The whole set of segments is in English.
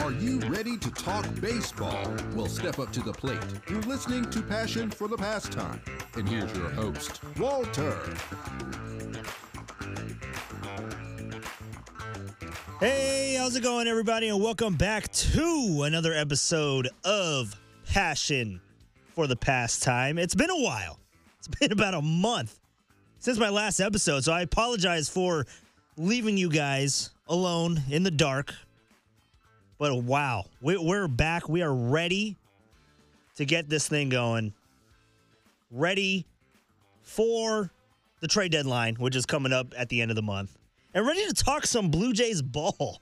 Are you ready to talk baseball? Well, step up to the plate. You're listening to Passion for the Pastime. And here's your host, Walter. Hey, how's it going, everybody? And welcome back to another episode of Passion for the Pastime. It's been a while, it's been about a month since my last episode, so I apologize for leaving you guys alone in the dark. But wow, we- we're back. We are ready to get this thing going. Ready for the trade deadline, which is coming up at the end of the month and ready to talk some Blue Jays ball.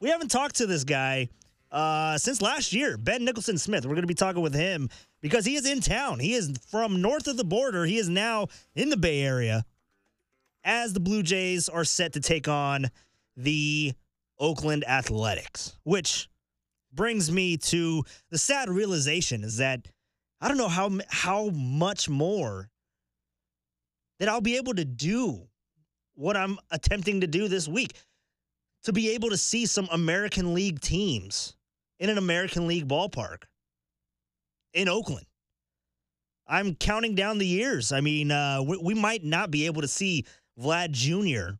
We haven't talked to this guy uh, since last year, Ben Nicholson Smith. We're going to be talking with him because he is in town. He is from north of the border. He is now in the Bay Area as the Blue Jays are set to take on the Oakland Athletics, which brings me to the sad realization is that I don't know how how much more that I'll be able to do what I'm attempting to do this week to be able to see some American League teams in an American League ballpark in Oakland. I'm counting down the years. I mean, uh, we, we might not be able to see Vlad Jr.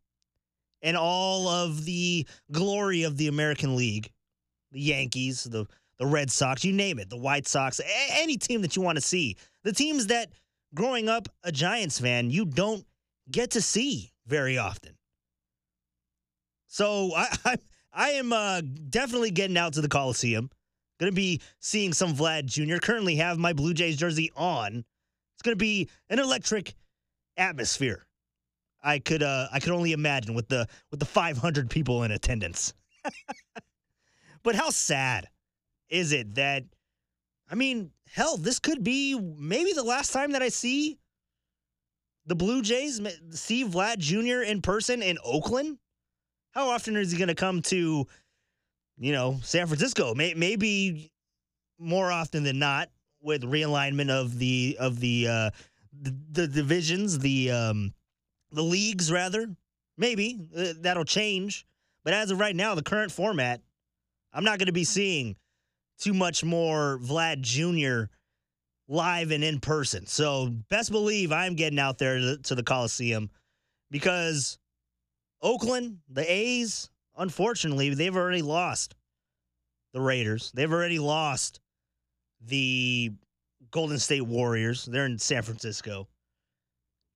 and all of the glory of the American League, the Yankees, the the Red Sox, you name it, the White Sox, a- any team that you want to see. The teams that growing up a Giants fan, you don't get to see very often. So I I, I am uh, definitely getting out to the Coliseum. Going to be seeing some Vlad Jr. Currently have my Blue Jays jersey on. It's going to be an electric atmosphere. I could uh, I could only imagine with the with the 500 people in attendance. but how sad is it that I mean, hell, this could be maybe the last time that I see the Blue Jays see Vlad Jr. in person in Oakland? How often is he going to come to, you know, San Francisco? May, maybe more often than not with realignment of the of the uh, the, the divisions, the um, the leagues rather. Maybe uh, that'll change, but as of right now, the current format, I'm not going to be seeing too much more Vlad Jr. live and in person. So best believe I'm getting out there to, to the Coliseum because Oakland, the A's, unfortunately, they've already lost the Raiders. They've already lost the Golden State Warriors. They're in San Francisco.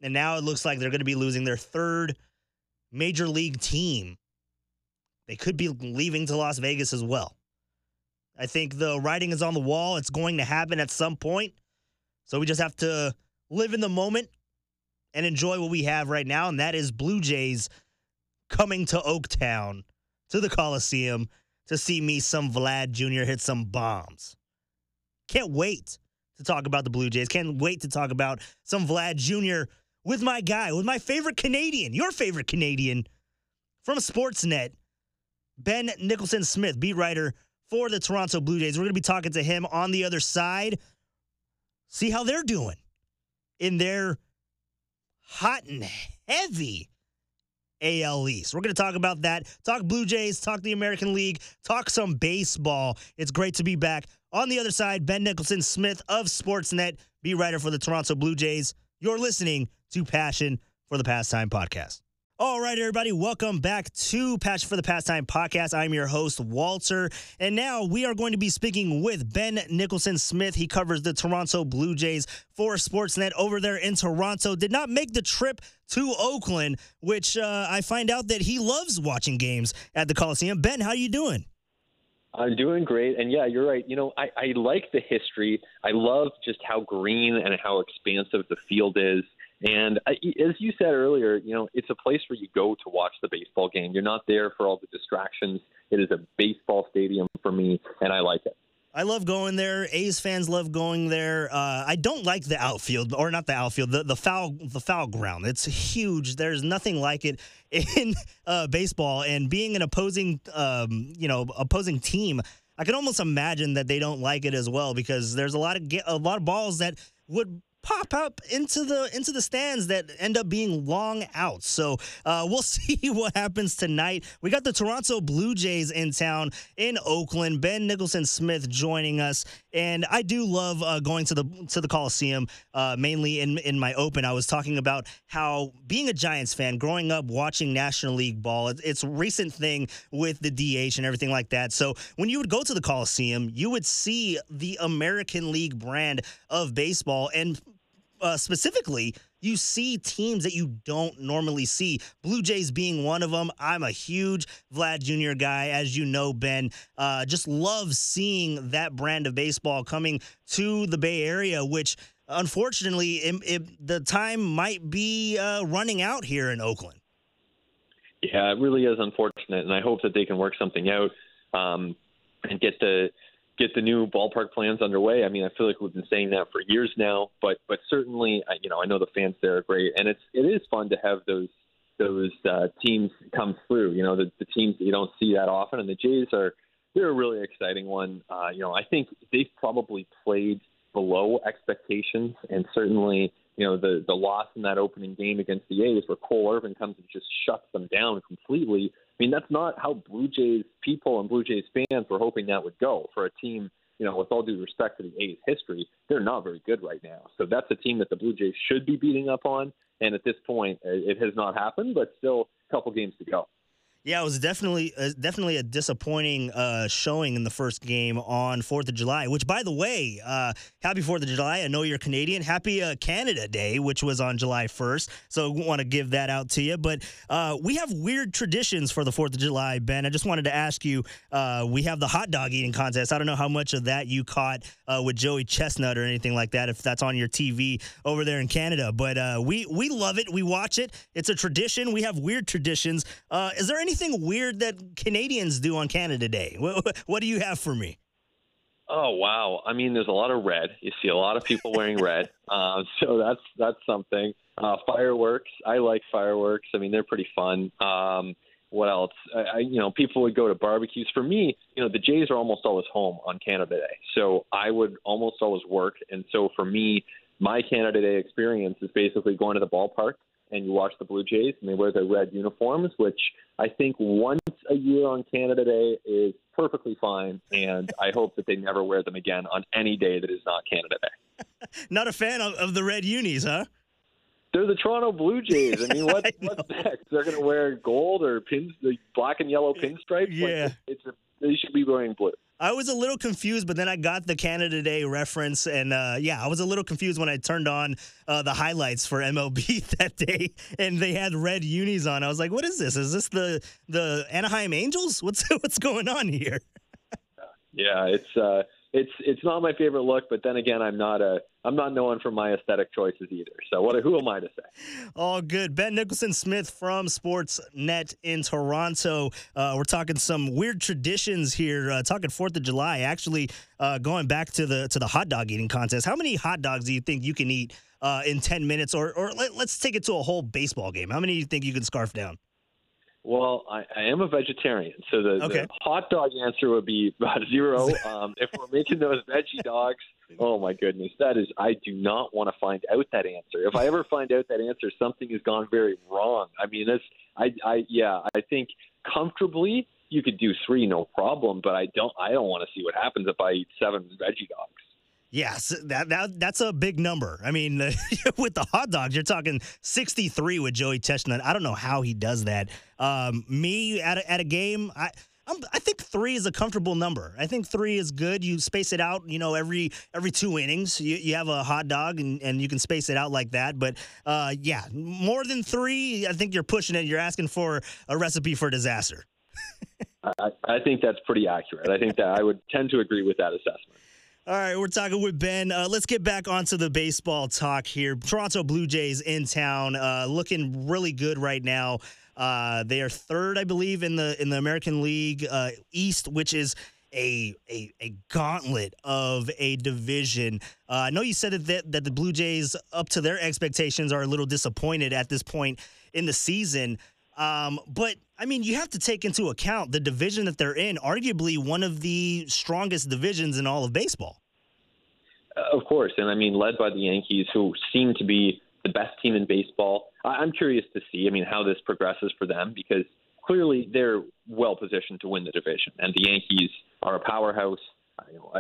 And now it looks like they're going to be losing their third major league team. They could be leaving to Las Vegas as well. I think the writing is on the wall. It's going to happen at some point. So we just have to live in the moment and enjoy what we have right now. And that is Blue Jays coming to Oaktown, to the Coliseum, to see me, some Vlad Jr., hit some bombs. Can't wait to talk about the Blue Jays. Can't wait to talk about some Vlad Jr. with my guy, with my favorite Canadian, your favorite Canadian from Sportsnet, Ben Nicholson Smith, beat writer for the Toronto Blue Jays. We're going to be talking to him on the other side. See how they're doing in their hot and heavy AL East. We're going to talk about that, talk Blue Jays, talk the American League, talk some baseball. It's great to be back. On the other side, Ben Nicholson Smith of Sportsnet, beat writer for the Toronto Blue Jays. You're listening to Passion for the Pastime podcast. All right, everybody, welcome back to Passion for the Pastime podcast. I'm your host, Walter. And now we are going to be speaking with Ben Nicholson Smith. He covers the Toronto Blue Jays for Sportsnet over there in Toronto. Did not make the trip to Oakland, which uh, I find out that he loves watching games at the Coliseum. Ben, how are you doing? I'm doing great. And yeah, you're right. You know, I, I like the history. I love just how green and how expansive the field is. And I, as you said earlier, you know, it's a place where you go to watch the baseball game. You're not there for all the distractions. It is a baseball stadium for me, and I like it. I love going there. A's fans love going there. Uh, I don't like the outfield, or not the outfield, the, the foul the foul ground. It's huge. There's nothing like it in uh, baseball. And being an opposing, um, you know, opposing team, I can almost imagine that they don't like it as well because there's a lot of a lot of balls that would pop up into the into the stands that end up being long outs. So uh, we'll see what happens tonight. We got the Toronto Blue Jays in town in Oakland. Ben Nicholson Smith joining us, and I do love uh, going to the to the Coliseum. Uh, mainly in in my open, I was talking about how being a Giants fan, growing up watching National League ball, it's, it's a recent thing with the DH and everything like that. So when you would go to the Coliseum, you would see the American League brand of baseball and uh, specifically, you see teams that you don't normally see. Blue Jays being one of them. I'm a huge Vlad Jr. guy, as you know, Ben. Uh, just love seeing that brand of baseball coming to the Bay Area, which unfortunately, it, it, the time might be uh, running out here in Oakland. Yeah, it really is unfortunate, and I hope that they can work something out um, and get the get the new ballpark plans underway. I mean, I feel like we've been saying that for years now, but but certainly, you know, I know the fans there are great, and it's it is fun to have those those uh, teams come through. You know, the, the teams that you don't see that often, and the Jays are they're a really exciting one. Uh, you know, I think they've probably played below expectations, and certainly, you know, the the loss in that opening game against the A's, where Cole Irvin comes and just shuts them down completely I mean, that's not how Blue Jays people and Blue Jays fans were hoping that would go for a team. You know, with all due respect to the A's history, they're not very good right now. So that's a team that the Blue Jays should be beating up on. And at this point, it has not happened, but still a couple games to go. Yeah, it was definitely uh, definitely a disappointing uh, showing in the first game on Fourth of July. Which, by the way, uh, happy Fourth of July! I know you're Canadian. Happy uh, Canada Day, which was on July 1st. So, want to give that out to you. But uh, we have weird traditions for the Fourth of July, Ben. I just wanted to ask you. Uh, we have the hot dog eating contest. I don't know how much of that you caught with Joey Chestnut or anything like that. If that's on your TV over there in Canada, but we we love it. We watch it. It's a tradition. We have weird traditions. is there any anything weird that Canadians do on Canada Day? What, what do you have for me? Oh wow! I mean, there's a lot of red. You see a lot of people wearing red, uh, so that's that's something. Uh, fireworks. I like fireworks. I mean, they're pretty fun. Um, what else? I, you know, people would go to barbecues. For me, you know, the Jays are almost always home on Canada Day, so I would almost always work. And so for me, my Canada Day experience is basically going to the ballpark and you watch the Blue Jays and they wear their red uniforms, which I think once a year on Canada Day is perfectly fine. And I hope that they never wear them again on any day that is not Canada Day. not a fan of, of the red unis, huh? They're the Toronto Blue Jays. I mean, what, what's next? They're going to wear gold or pins, the black and yellow pinstripes. Yeah, like, it's a, they should be wearing blue. I was a little confused, but then I got the Canada Day reference, and uh, yeah, I was a little confused when I turned on uh, the highlights for MLB that day, and they had red unis on. I was like, "What is this? Is this the the Anaheim Angels? What's what's going on here?" yeah, it's uh, it's it's not my favorite look, but then again, I'm not a I'm not known for my aesthetic choices either. So what who am I to say? All good. Ben Nicholson Smith from Sportsnet in Toronto. Uh, we're talking some weird traditions here. Uh, talking Fourth of July. Actually, uh, going back to the to the hot dog eating contest. How many hot dogs do you think you can eat uh, in ten minutes? Or or let, us take it to a whole baseball game. How many do you think you can scarf down? Well, I, I am a vegetarian, so the, okay. the, hot dog answer would be about zero. Um, if we're making those veggie dogs, oh my goodness, that is I do not want to find out that answer. If I ever find out that answer, something has gone very wrong. I mean, this I I yeah, I think comfortably you could do three no problem, but I don't I don't want to see what happens if I eat seven veggie dogs. Yes, that, that that's a big number. I mean, with the hot dogs, you're talking 63 with Joey Chestnut. I don't know how he does that. Um, me at a, at a game, I. I'm, i think three is a comfortable number. I think three is good. You space it out, you know, every every two innings. You, you have a hot dog and, and you can space it out like that. But uh, yeah, more than three, I think you're pushing it. You're asking for a recipe for disaster. I, I think that's pretty accurate. I think that I would tend to agree with that assessment. All right, we're talking with Ben. Uh, let's get back onto the baseball talk here. Toronto Blue Jays in town, uh, looking really good right now. Uh, they are third, I believe, in the in the American League uh, East, which is a, a a gauntlet of a division. Uh, I know you said that that the Blue Jays, up to their expectations, are a little disappointed at this point in the season. Um, but I mean, you have to take into account the division that they're in, arguably one of the strongest divisions in all of baseball. Uh, Of course, and I mean, led by the Yankees, who seem to be the best team in baseball. I'm curious to see, I mean, how this progresses for them because clearly they're well positioned to win the division, and the Yankees are a powerhouse.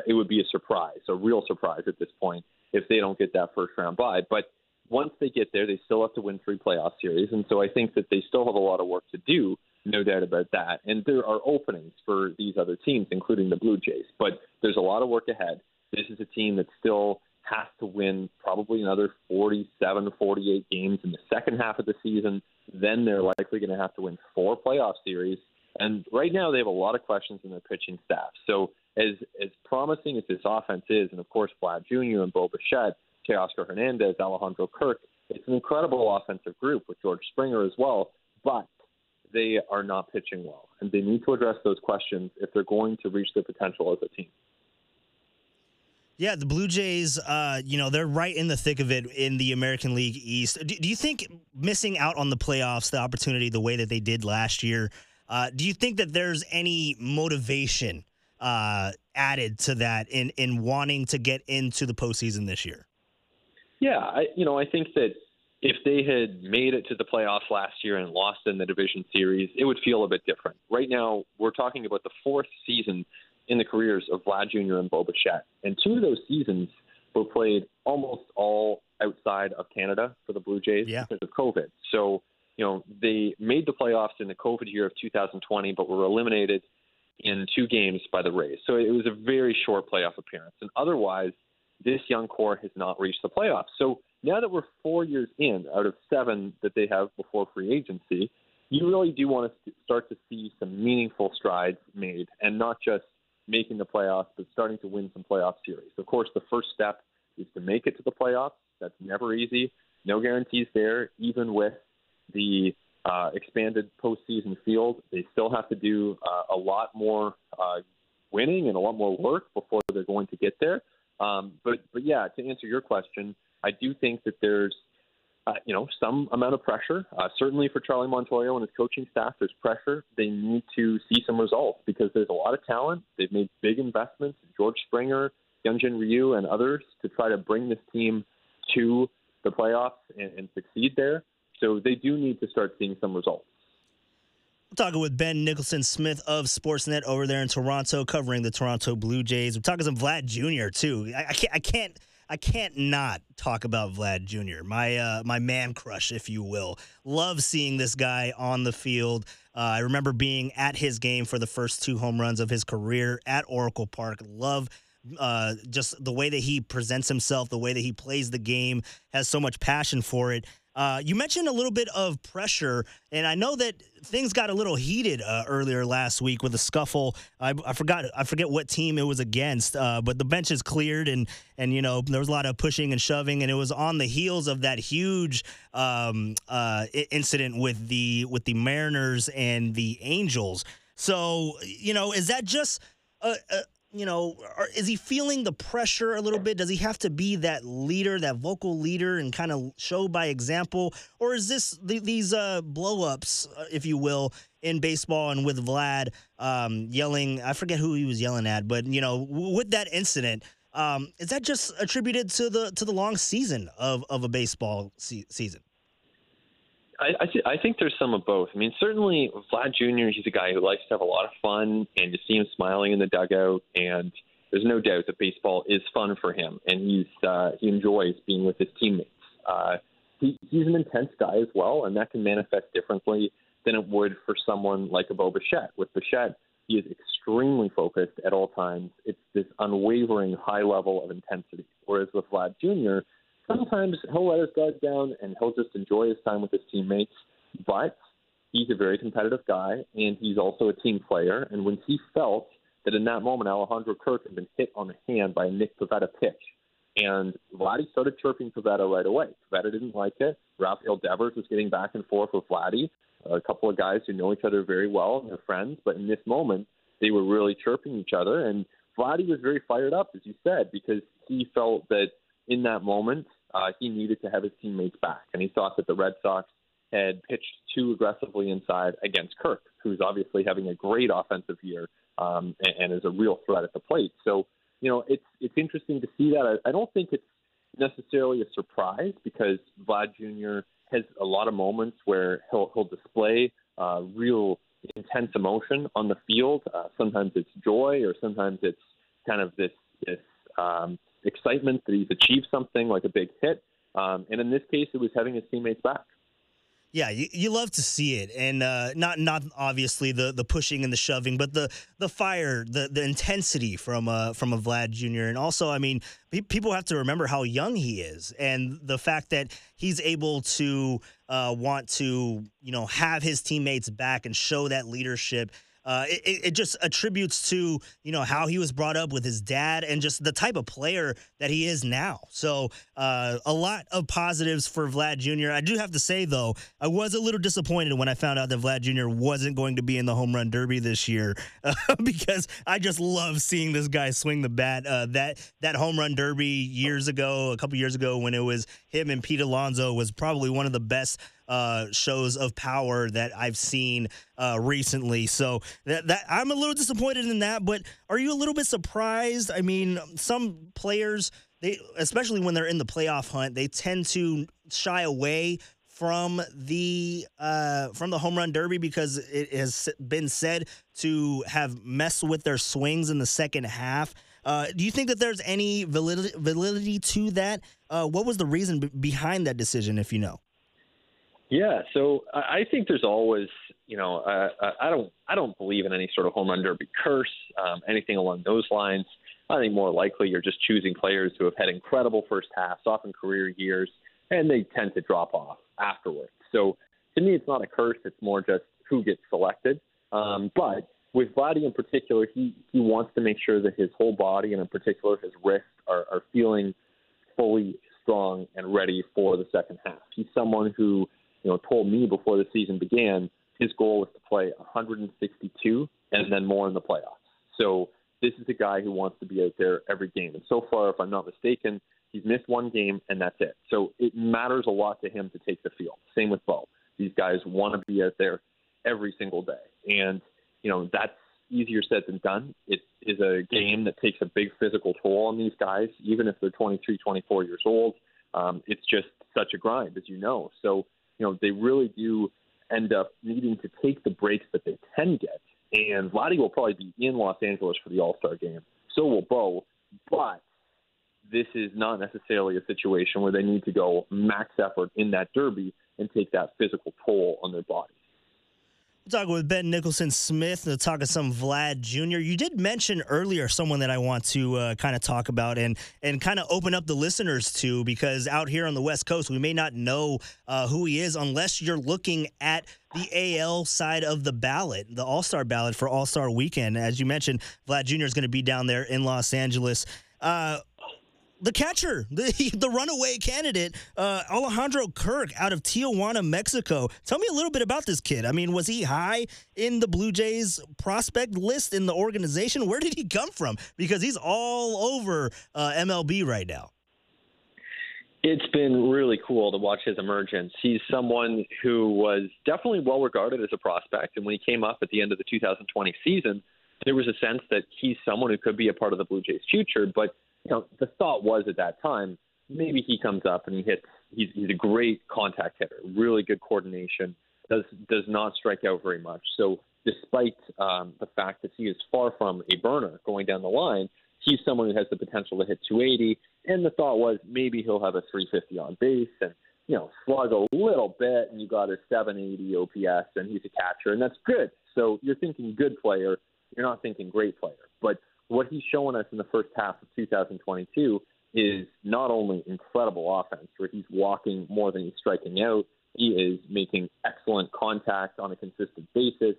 It would be a surprise, a real surprise at this point, if they don't get that first round bye. But once they get there, they still have to win three playoff series, and so I think that they still have a lot of work to do, no doubt about that. And there are openings for these other teams, including the Blue Jays, but there's a lot of work ahead. This is a team that still has to win probably another 47, 48 games in the second half of the season. Then they're likely going to have to win four playoff series. And right now they have a lot of questions in their pitching staff. So as as promising as this offense is, and of course Vlad Jr. and Bo Bichette, Teoscar Hernandez, Alejandro Kirk, it's an incredible offensive group with George Springer as well. But they are not pitching well, and they need to address those questions if they're going to reach their potential as a team. Yeah, the Blue Jays, uh, you know, they're right in the thick of it in the American League East. Do, do you think missing out on the playoffs, the opportunity, the way that they did last year, uh, do you think that there's any motivation uh, added to that in in wanting to get into the postseason this year? Yeah, I, you know, I think that if they had made it to the playoffs last year and lost in the division series, it would feel a bit different. Right now, we're talking about the fourth season in the careers of Vlad Jr. and Bo Bichette. And two of those seasons were played almost all outside of Canada for the Blue Jays yeah. because of COVID. So, you know, they made the playoffs in the COVID year of 2020, but were eliminated in two games by the Rays. So it was a very short playoff appearance. And otherwise, this young core has not reached the playoffs. So now that we're four years in out of seven that they have before free agency, you really do want to start to see some meaningful strides made and not just making the playoffs, but starting to win some playoff series. Of course, the first step is to make it to the playoffs. That's never easy. No guarantees there, even with the uh, expanded postseason field. They still have to do uh, a lot more uh, winning and a lot more work before they're going to get there. Um, but but yeah, to answer your question, I do think that there's uh, you know, some amount of pressure. Uh, certainly for Charlie Montoyo and his coaching staff, there's pressure. They need to see some results because there's a lot of talent. They've made big investments. George Springer, Hyunjin Ryu, and others to try to bring this team to the playoffs and, and succeed there. So they do need to start seeing some results. Talking with Ben Nicholson Smith of Sportsnet over there in Toronto, covering the Toronto Blue Jays. We're talking some Vlad Jr. too. I, I can't. I can't I can't not talk about Vlad Jr. My uh, my man crush, if you will. Love seeing this guy on the field. Uh, I remember being at his game for the first two home runs of his career at Oracle Park. Love uh, just the way that he presents himself, the way that he plays the game, has so much passion for it. Uh, you mentioned a little bit of pressure, and I know that things got a little heated uh, earlier last week with a scuffle. I, I, forgot, I forget what team it was against, uh, but the benches cleared, and and you know there was a lot of pushing and shoving, and it was on the heels of that huge um, uh, incident with the with the Mariners and the Angels. So you know, is that just a, a you know, is he feeling the pressure a little bit? Does he have to be that leader, that vocal leader, and kind of show by example, or is this these uh, blowups, uh, if you will, in baseball and with Vlad um, yelling? I forget who he was yelling at, but you know, with that incident, um, is that just attributed to the to the long season of of a baseball se- season? I, I, th- I think there's some of both. I mean, certainly Vlad Jr. He's a guy who likes to have a lot of fun, and you see him smiling in the dugout, and there's no doubt that baseball is fun for him, and he's uh, he enjoys being with his teammates. Uh, he, he's an intense guy as well, and that can manifest differently than it would for someone like a Bo Bichette. With Bichette, he is extremely focused at all times. It's this unwavering high level of intensity. Whereas with Vlad Jr., sometimes he'll let his guard down and he'll just enjoy his time with his teammates. But he's a very competitive guy, and he's also a team player. And when he felt that in that moment Alejandro Kirk had been hit on the hand by a Nick Pivetta pitch, and Vladdy started chirping Pivetta right away. Pivetta didn't like it. Rafael Devers was getting back and forth with Vladdy, a couple of guys who know each other very well and they're friends. But in this moment, they were really chirping each other, and Vladdy was very fired up, as you said, because he felt that in that moment uh, he needed to have his teammates back, and he thought that the Red Sox had pitched too aggressively inside against Kirk, who's obviously having a great offensive year um, and, and is a real threat at the plate. So you know, it's it's interesting to see that. I, I don't think it's necessarily a surprise because Vlad Jr. has a lot of moments where he'll he'll display uh, real intense emotion on the field. Uh, sometimes it's joy, or sometimes it's kind of this this um, excitement that he's achieved something like a big hit. Um, and in this case, it was having his teammates back. Yeah, you, you love to see it, and uh, not not obviously the the pushing and the shoving, but the the fire, the the intensity from uh from a Vlad Jr. And also, I mean, people have to remember how young he is, and the fact that he's able to uh, want to you know have his teammates back and show that leadership uh, it, it just attributes to you know how he was brought up with his dad and just the type of player that he is now. So uh, a lot of positives for Vlad Jr. I do have to say though, I was a little disappointed when I found out that Vlad Jr. wasn't going to be in the home run derby this year uh, because I just love seeing this guy swing the bat. Uh, that that home run derby years ago, a couple years ago, when it was him and Pete Alonso, was probably one of the best uh, shows of power that I've seen uh, recently. So that, that I'm a little disappointed in that. But are you a little bit surprised? I mean, some players, they especially when they're in the playoff hunt, they tend to shy away from the uh, from the home run derby because it has been said to have messed with their swings in the second half. Uh, do you think that there's any validity, validity to that? Uh, what was the reason b- behind that decision, if you know? Yeah, so I think there's always, you know, uh, uh, I don't, I don't believe in any sort of home run derby curse, um, anything along those lines. I think more likely you're just choosing players who have had incredible first halves, often career years, and they tend to drop off afterwards. So to me, it's not a curse; it's more just who gets selected. Um, but with Vladdy in particular, he he wants to make sure that his whole body and in particular his wrist are, are feeling fully strong and ready for the second half. He's someone who you know, told me before the season began his goal was to play 162 and then more in the playoffs. So this is a guy who wants to be out there every game. And so far, if I'm not mistaken, he's missed one game and that's it. So it matters a lot to him to take the field. Same with Bo. These guys want to be out there every single day. And, you know, that's easier said than done. It is a game that takes a big physical toll on these guys, even if they're 23, 24 years old. Um, it's just such a grind, as you know. So you know, they really do end up needing to take the breaks that they can get. And Vladdy will probably be in Los Angeles for the All Star game. So will Bo. But this is not necessarily a situation where they need to go max effort in that derby and take that physical toll on their body. Talking with Ben Nicholson Smith to talk of some Vlad Jr. You did mention earlier someone that I want to uh, kind of talk about and and kind of open up the listeners to because out here on the West Coast we may not know uh, who he is unless you're looking at the AL side of the ballot, the All Star ballot for All Star Weekend. As you mentioned, Vlad Jr. is going to be down there in Los Angeles. Uh, the catcher, the the runaway candidate, uh, Alejandro Kirk out of Tijuana, Mexico. Tell me a little bit about this kid. I mean, was he high in the Blue Jays prospect list in the organization? Where did he come from? Because he's all over uh, MLB right now. It's been really cool to watch his emergence. He's someone who was definitely well regarded as a prospect, and when he came up at the end of the 2020 season, there was a sense that he's someone who could be a part of the Blue Jays' future, but you know, the thought was at that time, maybe he comes up and he hits. He's, he's a great contact hitter, really good coordination. Does does not strike out very much. So despite um, the fact that he is far from a burner going down the line, he's someone who has the potential to hit 280. And the thought was maybe he'll have a 350 on base and you know slug a little bit, and you got a 780 OPS, and he's a catcher, and that's good. So you're thinking good player. You're not thinking great player, but what he's showing us in the first half of 2022 is not only incredible offense, where he's walking more than he's striking out, he is making excellent contact on a consistent basis,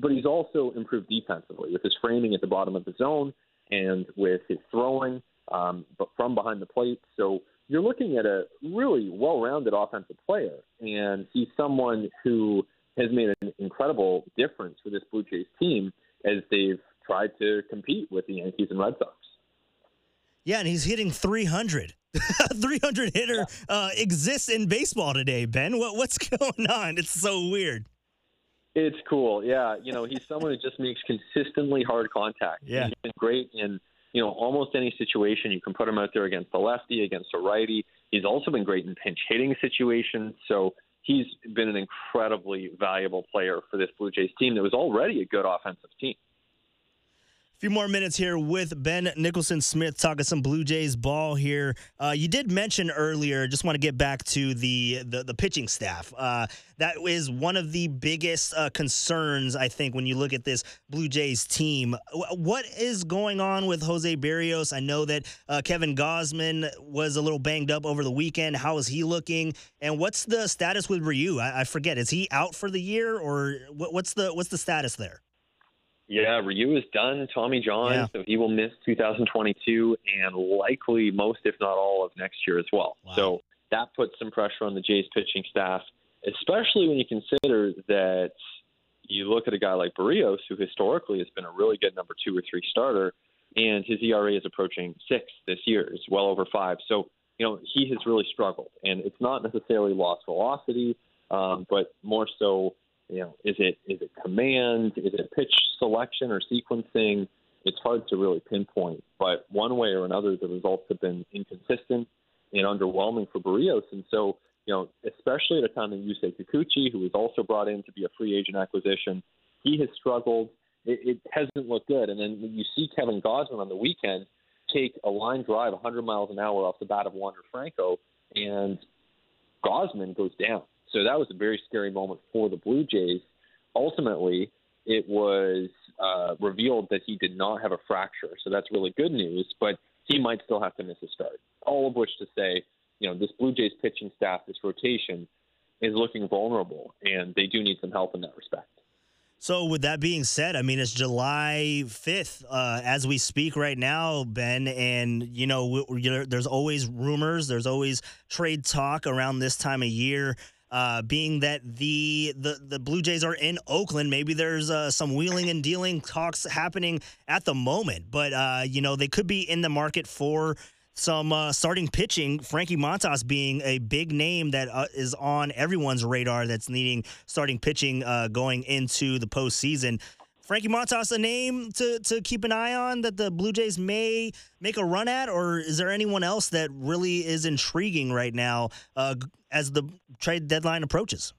but he's also improved defensively with his framing at the bottom of the zone and with his throwing um, but from behind the plate. So you're looking at a really well-rounded offensive player, and he's someone who has made an incredible difference for this Blue Jays team as they've tried to compete with the Yankees and Red Sox. Yeah, and he's hitting 300. 300 hitter yeah. uh, exists in baseball today, Ben. What, what's going on? It's so weird. It's cool. Yeah. You know, he's someone who just makes consistently hard contact. Yeah. He's been great in you know, almost any situation you can put him out there against a lefty, against a righty. He's also been great in pinch hitting situations. So he's been an incredibly valuable player for this Blue Jays team that was already a good offensive team few more minutes here with Ben Nicholson Smith talking some Blue Jays ball here. Uh, you did mention earlier, just want to get back to the the, the pitching staff. Uh, that is one of the biggest uh, concerns, I think, when you look at this Blue Jays team. What is going on with Jose Berrios? I know that uh, Kevin Gausman was a little banged up over the weekend. How is he looking? And what's the status with Ryu? I, I forget. Is he out for the year, or what, what's the what's the status there? Yeah, Ryu is done. Tommy John, yeah. so he will miss 2022 and likely most, if not all, of next year as well. Wow. So that puts some pressure on the Jays pitching staff, especially when you consider that you look at a guy like Berrios, who historically has been a really good number two or three starter, and his ERA is approaching six this year. It's well over five. So, you know, he has really struggled. And it's not necessarily lost velocity, um, but more so you know, is it is it command? Is it pitch selection or sequencing? It's hard to really pinpoint. But one way or another, the results have been inconsistent and underwhelming for Berrios. And so, you know, especially at a time that Yusei Kikuchi, who was also brought in to be a free agent acquisition, he has struggled. It, it hasn't looked good. And then you see Kevin Gausman on the weekend take a line drive 100 miles an hour off the bat of Wander Franco, and Gausman goes down. So that was a very scary moment for the Blue Jays. Ultimately, it was uh, revealed that he did not have a fracture, so that's really good news. But he might still have to miss a start. All of which to say, you know, this Blue Jays pitching staff, this rotation, is looking vulnerable, and they do need some help in that respect. So, with that being said, I mean, it's July 5th uh, as we speak right now, Ben. And, you know, there's always rumors, there's always trade talk around this time of year. Uh, being that the, the the Blue Jays are in Oakland, maybe there's uh, some wheeling and dealing talks happening at the moment. But uh, you know they could be in the market for some uh, starting pitching. Frankie Montas being a big name that uh, is on everyone's radar that's needing starting pitching uh, going into the postseason. Frankie Montas a name to, to keep an eye on that the Blue Jays may make a run at, or is there anyone else that really is intriguing right now uh, as the trade deadline approaches?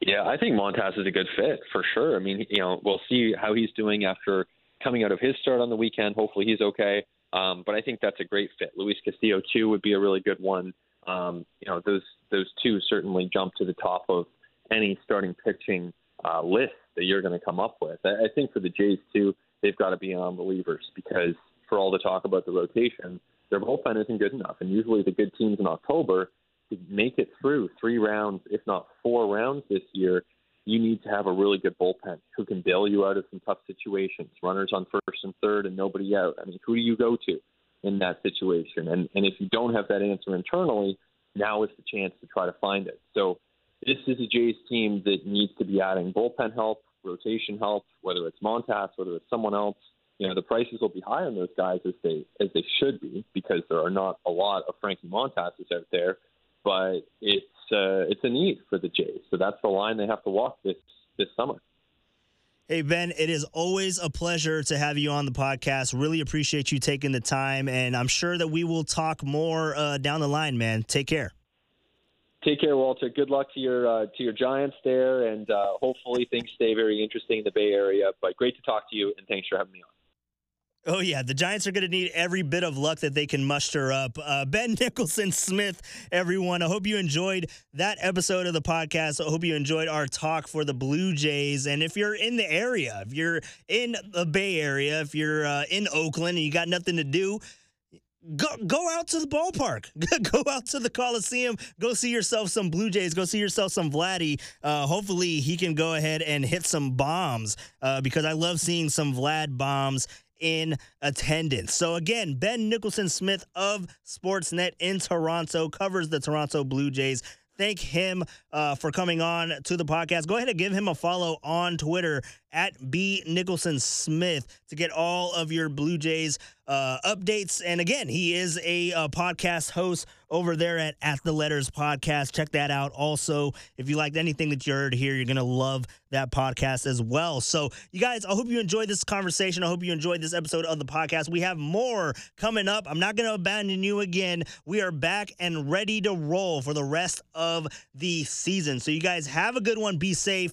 Yeah, I think Montas is a good fit for sure. I mean, you know, we'll see how he's doing after coming out of his start on the weekend. Hopefully, he's okay. Um, but I think that's a great fit. Luis Castillo too would be a really good one. Um, you know, those those two certainly jump to the top of any starting pitching uh, list that you're going to come up with. I, I think for the Jays too, they've got to be on believers because for all the talk about the rotation, their bullpen isn't good enough. And usually the good teams in October to make it through three rounds, if not four rounds this year, you need to have a really good bullpen who can bail you out of some tough situations. Runners on first and third and nobody out. I mean, who do you go to in that situation? And and if you don't have that answer internally, now is the chance to try to find it. So this is a Jays team that needs to be adding bullpen help, rotation help, whether it's Montas, whether it's someone else. You know, the prices will be high on those guys as they as they should be because there are not a lot of Frankie Montases out there. But it's uh, it's a need for the Jays, so that's the line they have to walk this this summer. Hey, Ben, it is always a pleasure to have you on the podcast. Really appreciate you taking the time, and I'm sure that we will talk more uh, down the line, man. Take care. Take care, Walter. Good luck to your uh, to your Giants there, and uh, hopefully things stay very interesting in the Bay Area. But great to talk to you, and thanks for having me on. Oh, yeah. The Giants are going to need every bit of luck that they can muster up. Uh, ben Nicholson Smith, everyone. I hope you enjoyed that episode of the podcast. I hope you enjoyed our talk for the Blue Jays. And if you're in the area, if you're in the Bay Area, if you're uh, in Oakland and you got nothing to do, go go out to the ballpark. go out to the Coliseum. Go see yourself some Blue Jays. Go see yourself some Vladdy. Uh, hopefully, he can go ahead and hit some bombs uh, because I love seeing some Vlad bombs in attendance. So again, Ben Nicholson Smith of Sportsnet in Toronto covers the Toronto Blue Jays thank him uh, for coming on to the podcast. Go ahead and give him a follow on Twitter at B Nicholson Smith to get all of your Blue Jays uh, updates. And again, he is a uh, podcast host over there at At the Letters Podcast. Check that out. Also, if you liked anything that you heard here, you're going to love that podcast as well. So, you guys, I hope you enjoyed this conversation. I hope you enjoyed this episode of the podcast. We have more coming up. I'm not going to abandon you again. We are back and ready to roll for the rest of the season. So, you guys have a good one. Be safe,